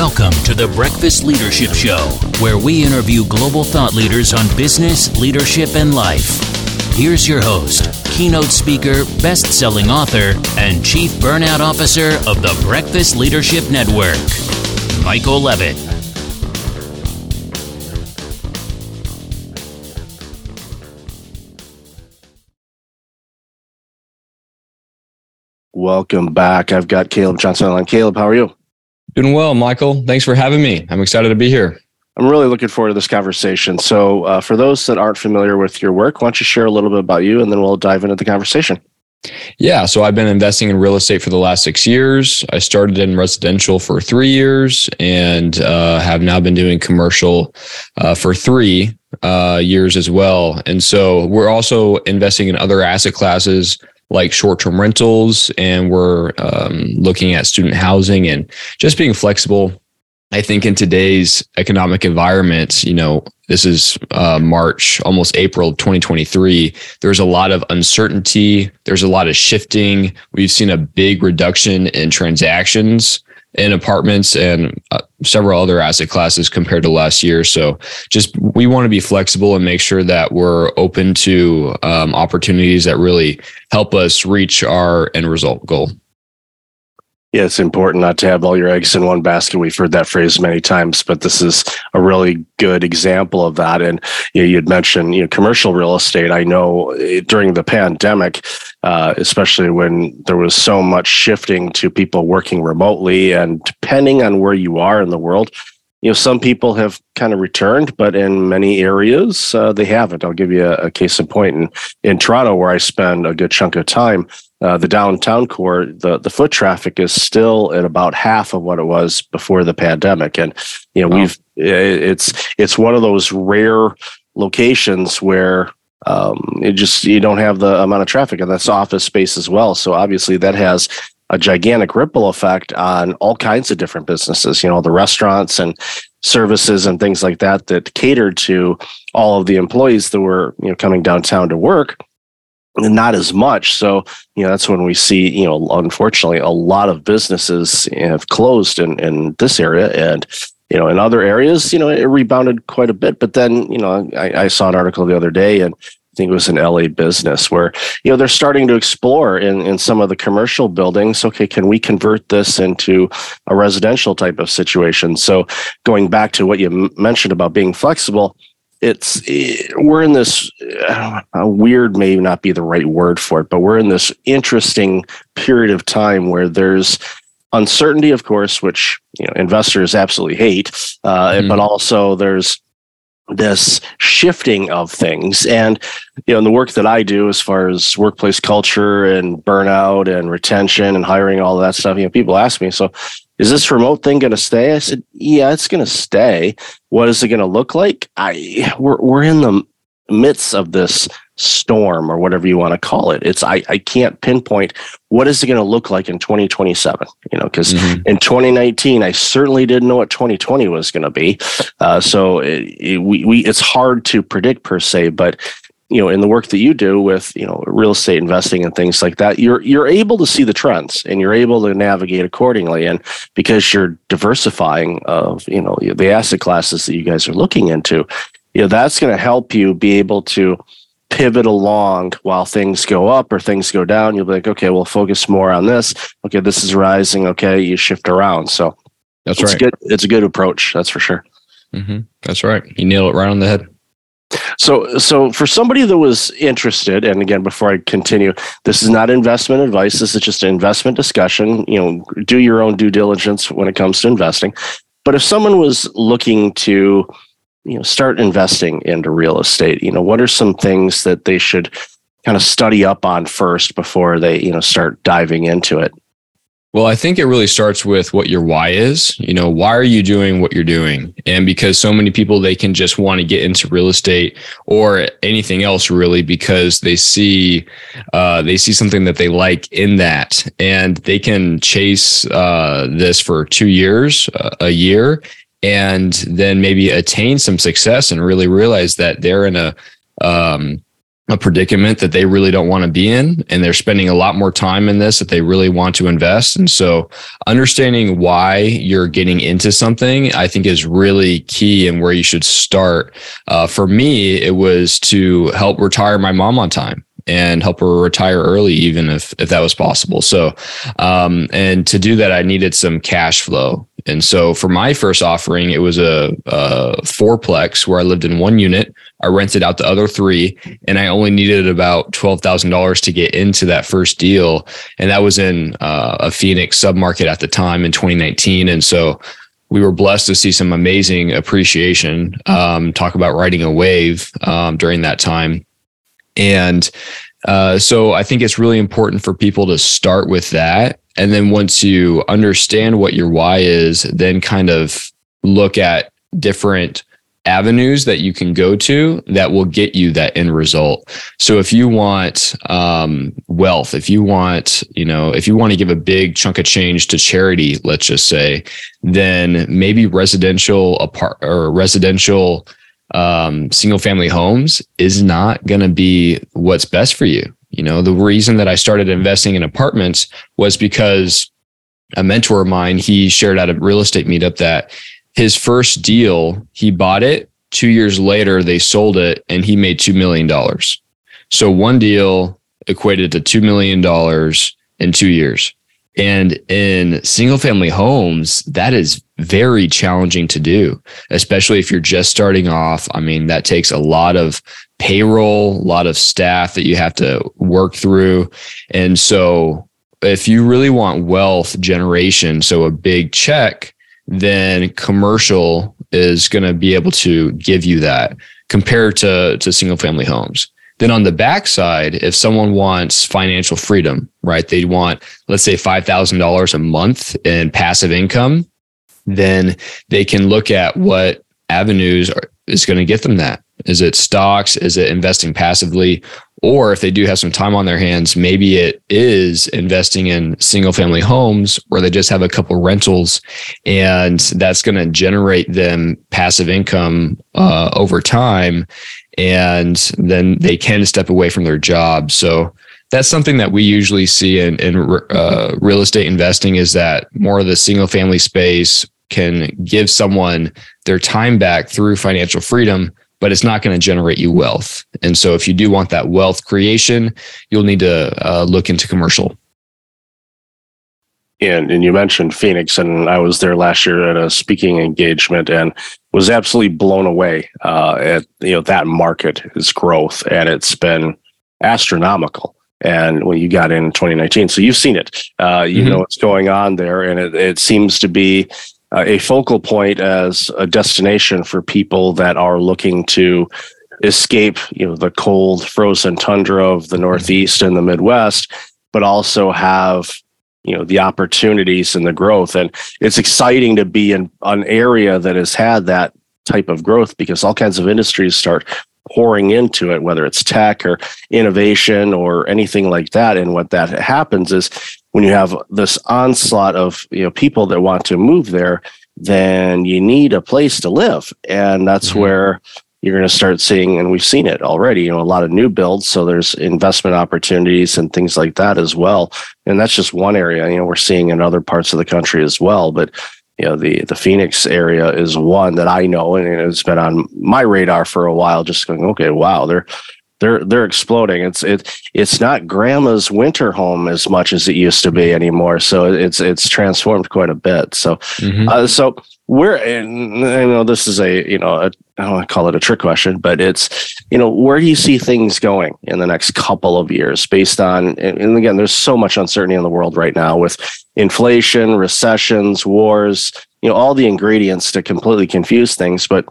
Welcome to the Breakfast Leadership Show, where we interview global thought leaders on business, leadership, and life. Here's your host, keynote speaker, best selling author, and chief burnout officer of the Breakfast Leadership Network, Michael Levitt. Welcome back. I've got Caleb Johnson on. Caleb, how are you? Doing well, Michael. Thanks for having me. I'm excited to be here. I'm really looking forward to this conversation. So, uh, for those that aren't familiar with your work, why don't you share a little bit about you and then we'll dive into the conversation? Yeah, so I've been investing in real estate for the last six years. I started in residential for three years and uh, have now been doing commercial uh, for three uh, years as well. And so we're also investing in other asset classes like short-term rentals and we're um, looking at student housing and just being flexible. I think in today's economic environment you know this is uh, march almost april of 2023 there's a lot of uncertainty. There's a lot of shifting. We've seen a big reduction in transactions in apartments and uh, several other asset classes compared to last year. So just we want to be flexible and make sure that we're open to um, opportunities that really help us reach our end result goal. Yeah, it's important not to have all your eggs in one basket. We've heard that phrase many times, but this is a really good example of that. And you you'd mentioned you know commercial real estate. I know eh, during the pandemic, uh, especially when there was so much shifting to people working remotely, and depending on where you are in the world, you know some people have kind of returned but in many areas uh, they haven't i'll give you a, a, case in point in, in toronto where i spend a good chunk of time uh, the downtown core, the, the foot traffic is still at about half of what it was before the pandemic. And, you know, wow. we've, it's, it's one of those rare locations where um, it just, you don't have the amount of traffic and that's office space as well. So obviously that has a gigantic ripple effect on all kinds of different businesses, you know, the restaurants and services and things like that that catered to all of the employees that were, you know, coming downtown to work not as much. So, you know, that's when we see, you know, unfortunately, a lot of businesses have closed in, in this area. And, you know, in other areas, you know, it rebounded quite a bit. But then, you know, I, I saw an article the other day and I think it was an LA business where, you know, they're starting to explore in, in some of the commercial buildings. Okay, can we convert this into a residential type of situation? So going back to what you mentioned about being flexible, it's we're in this uh, weird may not be the right word for it but we're in this interesting period of time where there's uncertainty of course which you know investors absolutely hate uh, mm-hmm. but also there's this shifting of things and you know in the work that i do as far as workplace culture and burnout and retention and hiring all that stuff you know people ask me so is this remote thing going to stay? I said, yeah, it's going to stay. What is it going to look like? I we're we're in the midst of this storm or whatever you want to call it. It's I I can't pinpoint what is it going to look like in 2027. You know, because mm-hmm. in 2019 I certainly didn't know what 2020 was going to be. Uh, so it, it, we we it's hard to predict per se, but you know in the work that you do with you know real estate investing and things like that you're you're able to see the trends and you're able to navigate accordingly and because you're diversifying of you know the asset classes that you guys are looking into you know that's going to help you be able to pivot along while things go up or things go down you'll be like okay we'll focus more on this okay this is rising okay you shift around so that's it's right good it's a good approach that's for sure mm-hmm. that's right you nail it right on the head so, so for somebody that was interested, and again, before I continue, this is not investment advice. This is just an investment discussion. You know, do your own due diligence when it comes to investing. But if someone was looking to, you know, start investing into real estate, you know, what are some things that they should kind of study up on first before they, you know, start diving into it? Well, I think it really starts with what your why is. You know, why are you doing what you're doing? And because so many people, they can just want to get into real estate or anything else really because they see, uh, they see something that they like in that and they can chase uh, this for two years, uh, a year, and then maybe attain some success and really realize that they're in a, um, a predicament that they really don't want to be in and they're spending a lot more time in this that they really want to invest. And so understanding why you're getting into something i think is really key and where you should start. Uh, for me it was to help retire my mom on time and help her retire early, even if if that was possible. So, um, and to do that, I needed some cash flow. And so, for my first offering, it was a, a fourplex where I lived in one unit. I rented out the other three, and I only needed about twelve thousand dollars to get into that first deal, and that was in uh, a Phoenix submarket at the time in 2019. And so, we were blessed to see some amazing appreciation. Um, talk about riding a wave um, during that time. And uh, so I think it's really important for people to start with that. And then once you understand what your why is, then kind of look at different avenues that you can go to that will get you that end result. So if you want um, wealth, if you want, you know, if you want to give a big chunk of change to charity, let's just say, then maybe residential apart or residential um, single family homes is not going to be what's best for you. You know, the reason that I started investing in apartments was because a mentor of mine, he shared at a real estate meetup that his first deal, he bought it. Two years later, they sold it and he made $2 million. So one deal equated to $2 million in two years. And in single family homes, that is very challenging to do, especially if you're just starting off. I mean, that takes a lot of payroll, a lot of staff that you have to work through. And so, if you really want wealth generation, so a big check, then commercial is going to be able to give you that compared to, to single family homes. Then on the backside, if someone wants financial freedom, right, they want, let's say, $5,000 a month in passive income, then they can look at what avenues are, is going to get them that. Is it stocks? Is it investing passively? Or if they do have some time on their hands, maybe it is investing in single family homes where they just have a couple rentals and that's going to generate them passive income uh, over time and then they can step away from their job. So that's something that we usually see in, in uh, real estate investing is that more of the single family space can give someone their time back through financial freedom, but it's not going to generate you wealth. And so if you do want that wealth creation, you'll need to uh, look into commercial. And, and you mentioned Phoenix, and I was there last year at a speaking engagement and was absolutely blown away uh, at you know that market is growth, and it's been astronomical. And when you got in 2019, so you've seen it, uh, you mm-hmm. know what's going on there, and it, it seems to be uh, a focal point as a destination for people that are looking to escape, you know, the cold, frozen tundra of the Northeast and the Midwest, but also have you know the opportunities and the growth. And it's exciting to be in an area that has had that type of growth because all kinds of industries start pouring into it whether it's tech or innovation or anything like that. And what that happens is when you have this onslaught of you know people that want to move there then you need a place to live. And that's mm-hmm. where you're going to start seeing, and we've seen it already, you know, a lot of new builds. So there's investment opportunities and things like that as well. And that's just one area, you know, we're seeing in other parts of the country as well. But, you know, the, the Phoenix area is one that I know and it's been on my radar for a while, just going, okay, wow, they're, they're they're exploding. It's it it's not grandma's winter home as much as it used to be anymore. So it's it's transformed quite a bit. So mm-hmm. uh, so we're and I know this is a you know a, I don't want to call it a trick question, but it's you know where do you see things going in the next couple of years based on and again there's so much uncertainty in the world right now with inflation, recessions, wars, you know all the ingredients to completely confuse things, but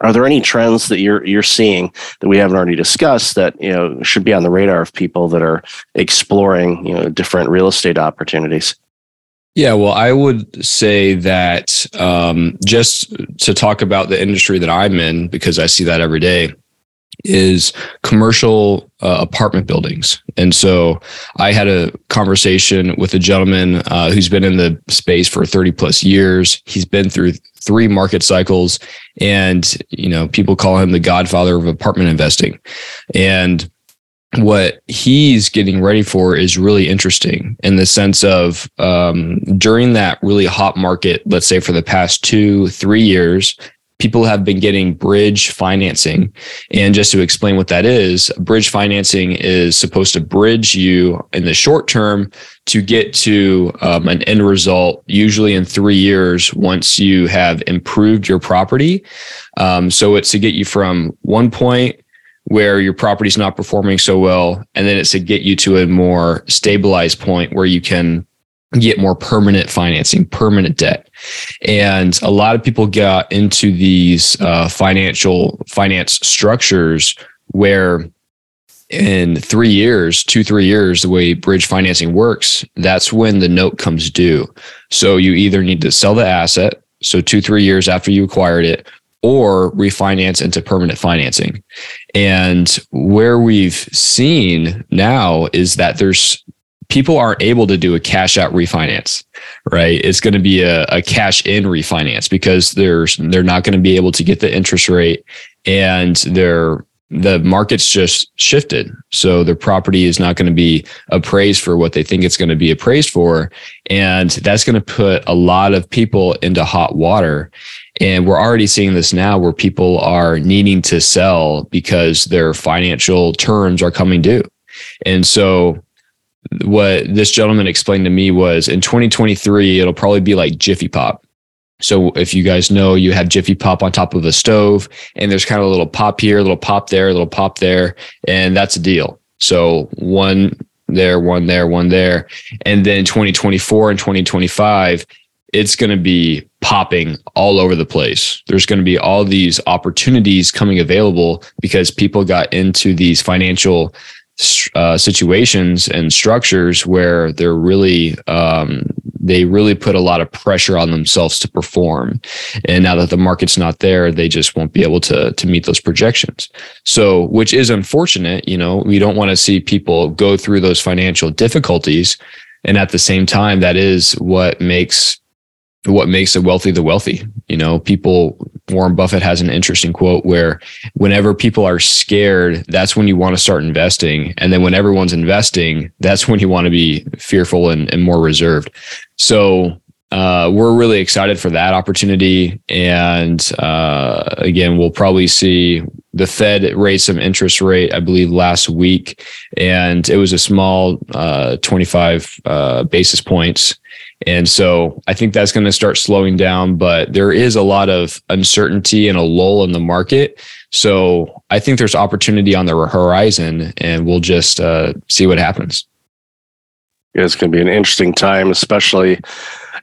are there any trends that you're you're seeing that we haven't already discussed that you know should be on the radar of people that are exploring you know different real estate opportunities? Yeah, well, I would say that um, just to talk about the industry that I'm in, because I see that every day, is commercial uh, apartment buildings. And so I had a conversation with a gentleman uh, who's been in the space for 30 plus years. He's been through three market cycles and, you know, people call him the godfather of apartment investing. And what he's getting ready for is really interesting in the sense of um, during that really hot market, let's say for the past two, three years, people have been getting bridge financing. And just to explain what that is, bridge financing is supposed to bridge you in the short term to get to um, an end result, usually in three years once you have improved your property. Um, so it's to get you from one point where your property is not performing so well, and then it's to get you to a more stabilized point where you can get more permanent financing, permanent debt. And a lot of people got into these uh, financial finance structures where in three years, two, three years, the way bridge financing works, that's when the note comes due. So you either need to sell the asset. So two, three years after you acquired it, or refinance into permanent financing. And where we've seen now is that there's people aren't able to do a cash out refinance, right? It's going to be a, a cash in refinance because there's they're not going to be able to get the interest rate and they're the market's just shifted. So their property is not going to be appraised for what they think it's going to be appraised for. And that's going to put a lot of people into hot water. And we're already seeing this now where people are needing to sell because their financial terms are coming due. And so what this gentleman explained to me was in 2023, it'll probably be like Jiffy Pop. So if you guys know, you have Jiffy Pop on top of a stove, and there's kind of a little pop here, a little pop there, a little pop there, and that's a deal. So one there, one there, one there, and then 2024 and 2025, it's going to be popping all over the place. There's going to be all these opportunities coming available because people got into these financial uh, situations and structures where they're really um, they really put a lot of pressure on themselves to perform. And now that the market's not there they just won't be able to to meet those projections. So which is unfortunate you know we don't want to see people go through those financial difficulties. And at the same time that is what makes what makes the wealthy the wealthy. You know, people, Warren Buffett has an interesting quote where whenever people are scared, that's when you want to start investing. And then when everyone's investing, that's when you want to be fearful and, and more reserved. So, uh, we're really excited for that opportunity. And uh, again, we'll probably see the Fed raised some interest rate, I believe, last week, and it was a small uh, 25 uh, basis points. And so I think that's going to start slowing down, but there is a lot of uncertainty and a lull in the market. So I think there's opportunity on the horizon, and we'll just uh, see what happens. Yeah, it's going to be an interesting time, especially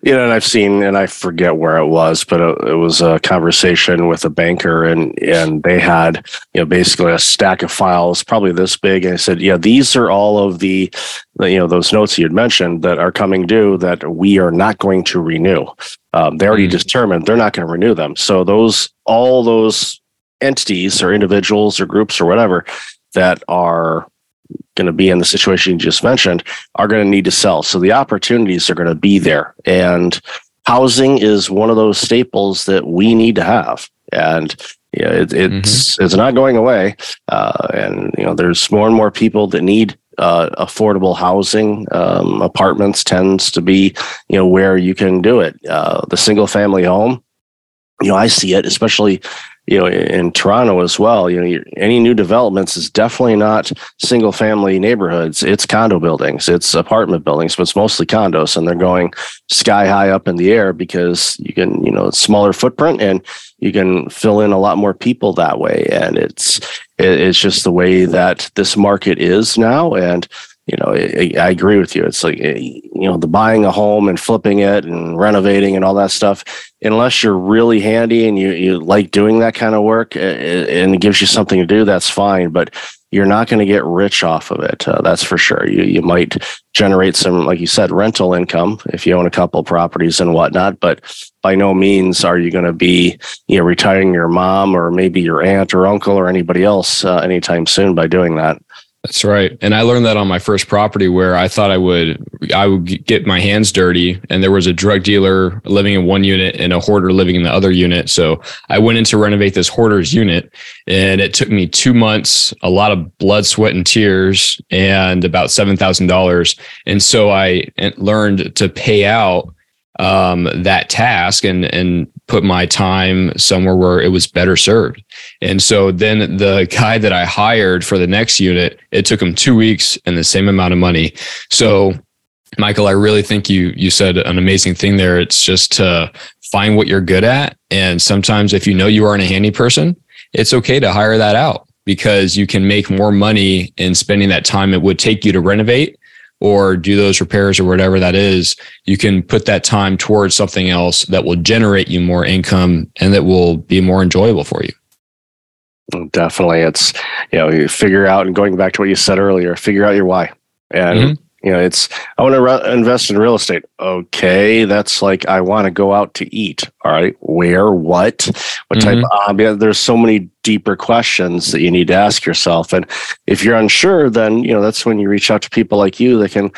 you know, and I've seen, and I forget where it was, but it, it, was a conversation with a banker, and and they had, you know, basically a stack of files, probably this big, and I said, yeah, these are all of the, the you know, those notes you had mentioned that are coming due that we are not going to renew. Um, they already mm-hmm. determined they're not going to renew them. So those, all those entities or individuals or groups or whatever that are going to be in the situation you just mentioned are going to need to sell. So the opportunities are going to be there. And housing is one of those staples that we need to have. And yeah, it, it's mm-hmm. it's not going away. Uh, and you know, there's more and more people that need uh, affordable housing. Um, apartments tends to be you know where you can do it. Uh, the single family home, you know, I see it, especially you know in Toronto as well. You know, any new developments is definitely not single family neighborhoods. It's condo buildings, it's apartment buildings, but it's mostly condos, and they're going sky high up in the air because you can you know smaller footprint and you can fill in a lot more people that way. And it's it's just the way that this market is now, and you know, I, I, agree with you. It's like, eh, you know, the buying a home and flipping it and renovating and all that stuff, unless you're really handy and you, you like doing that kind of work eh, eh, and it gives you something to do, that's fine. But you're not going to get rich off of it. Uh, that's for sure. You, you might generate some, like you said, rental income if you own a couple properties and whatnot, but by no means are you going to be, you know, retiring your mom or maybe your aunt or uncle or anybody else uh, anytime soon by doing that. That's right. And I learned that on my first property where I thought I would I would get my hands dirty, and there was a drug dealer living in one unit and a hoarder living in the other unit. So I went in to renovate this hoarder's unit, and it took me two months, a lot of blood, sweat, and tears, and about seven thousand dollars. And so I learned to pay out um, that task and and put my time somewhere where it was better served. And so then the guy that I hired for the next unit, it took him two weeks and the same amount of money. So Michael, I really think you you said an amazing thing there. It's just to find what you're good at. And sometimes if you know you aren't a handy person, it's okay to hire that out because you can make more money in spending that time it would take you to renovate or do those repairs or whatever that is, you can put that time towards something else that will generate you more income and that will be more enjoyable for you. Definitely. It's, you know, you figure out and going back to what you said earlier, figure out your why. And mm-hmm. You know, it's I want to re- invest in real estate. Okay, that's like I want to go out to eat. All right, where, what, what mm-hmm. type of um, There's so many deeper questions that you need to ask yourself, and if you're unsure, then you know that's when you reach out to people like you that can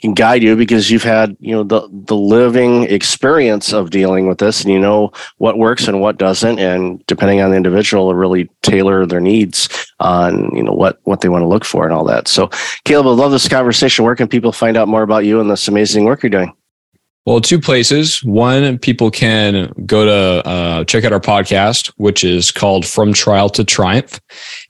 can guide you because you've had you know the the living experience of dealing with this and you know what works and what doesn't. And depending on the individual really tailor their needs on you know what what they want to look for and all that. So caleb i love this conversation. Where can people find out more about you and this amazing work you're doing well, two places. One, people can go to uh, check out our podcast, which is called From Trial to Triumph.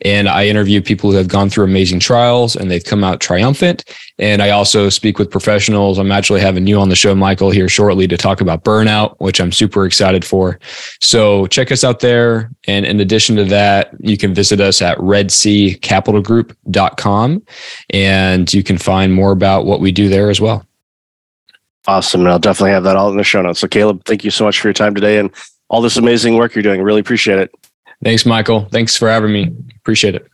And I interview people who have gone through amazing trials and they've come out triumphant. And I also speak with professionals. I'm actually having you on the show, Michael, here shortly to talk about burnout, which I'm super excited for. So check us out there. And in addition to that, you can visit us at redseacapitalgroup.com and you can find more about what we do there as well. Awesome. And I'll definitely have that all in the show notes. So, Caleb, thank you so much for your time today and all this amazing work you're doing. Really appreciate it. Thanks, Michael. Thanks for having me. Appreciate it.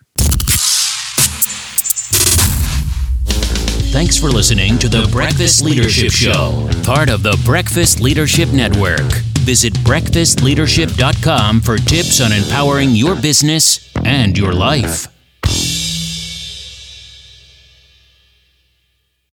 Thanks for listening to the Breakfast Leadership Show, part of the Breakfast Leadership Network. Visit breakfastleadership.com for tips on empowering your business and your life.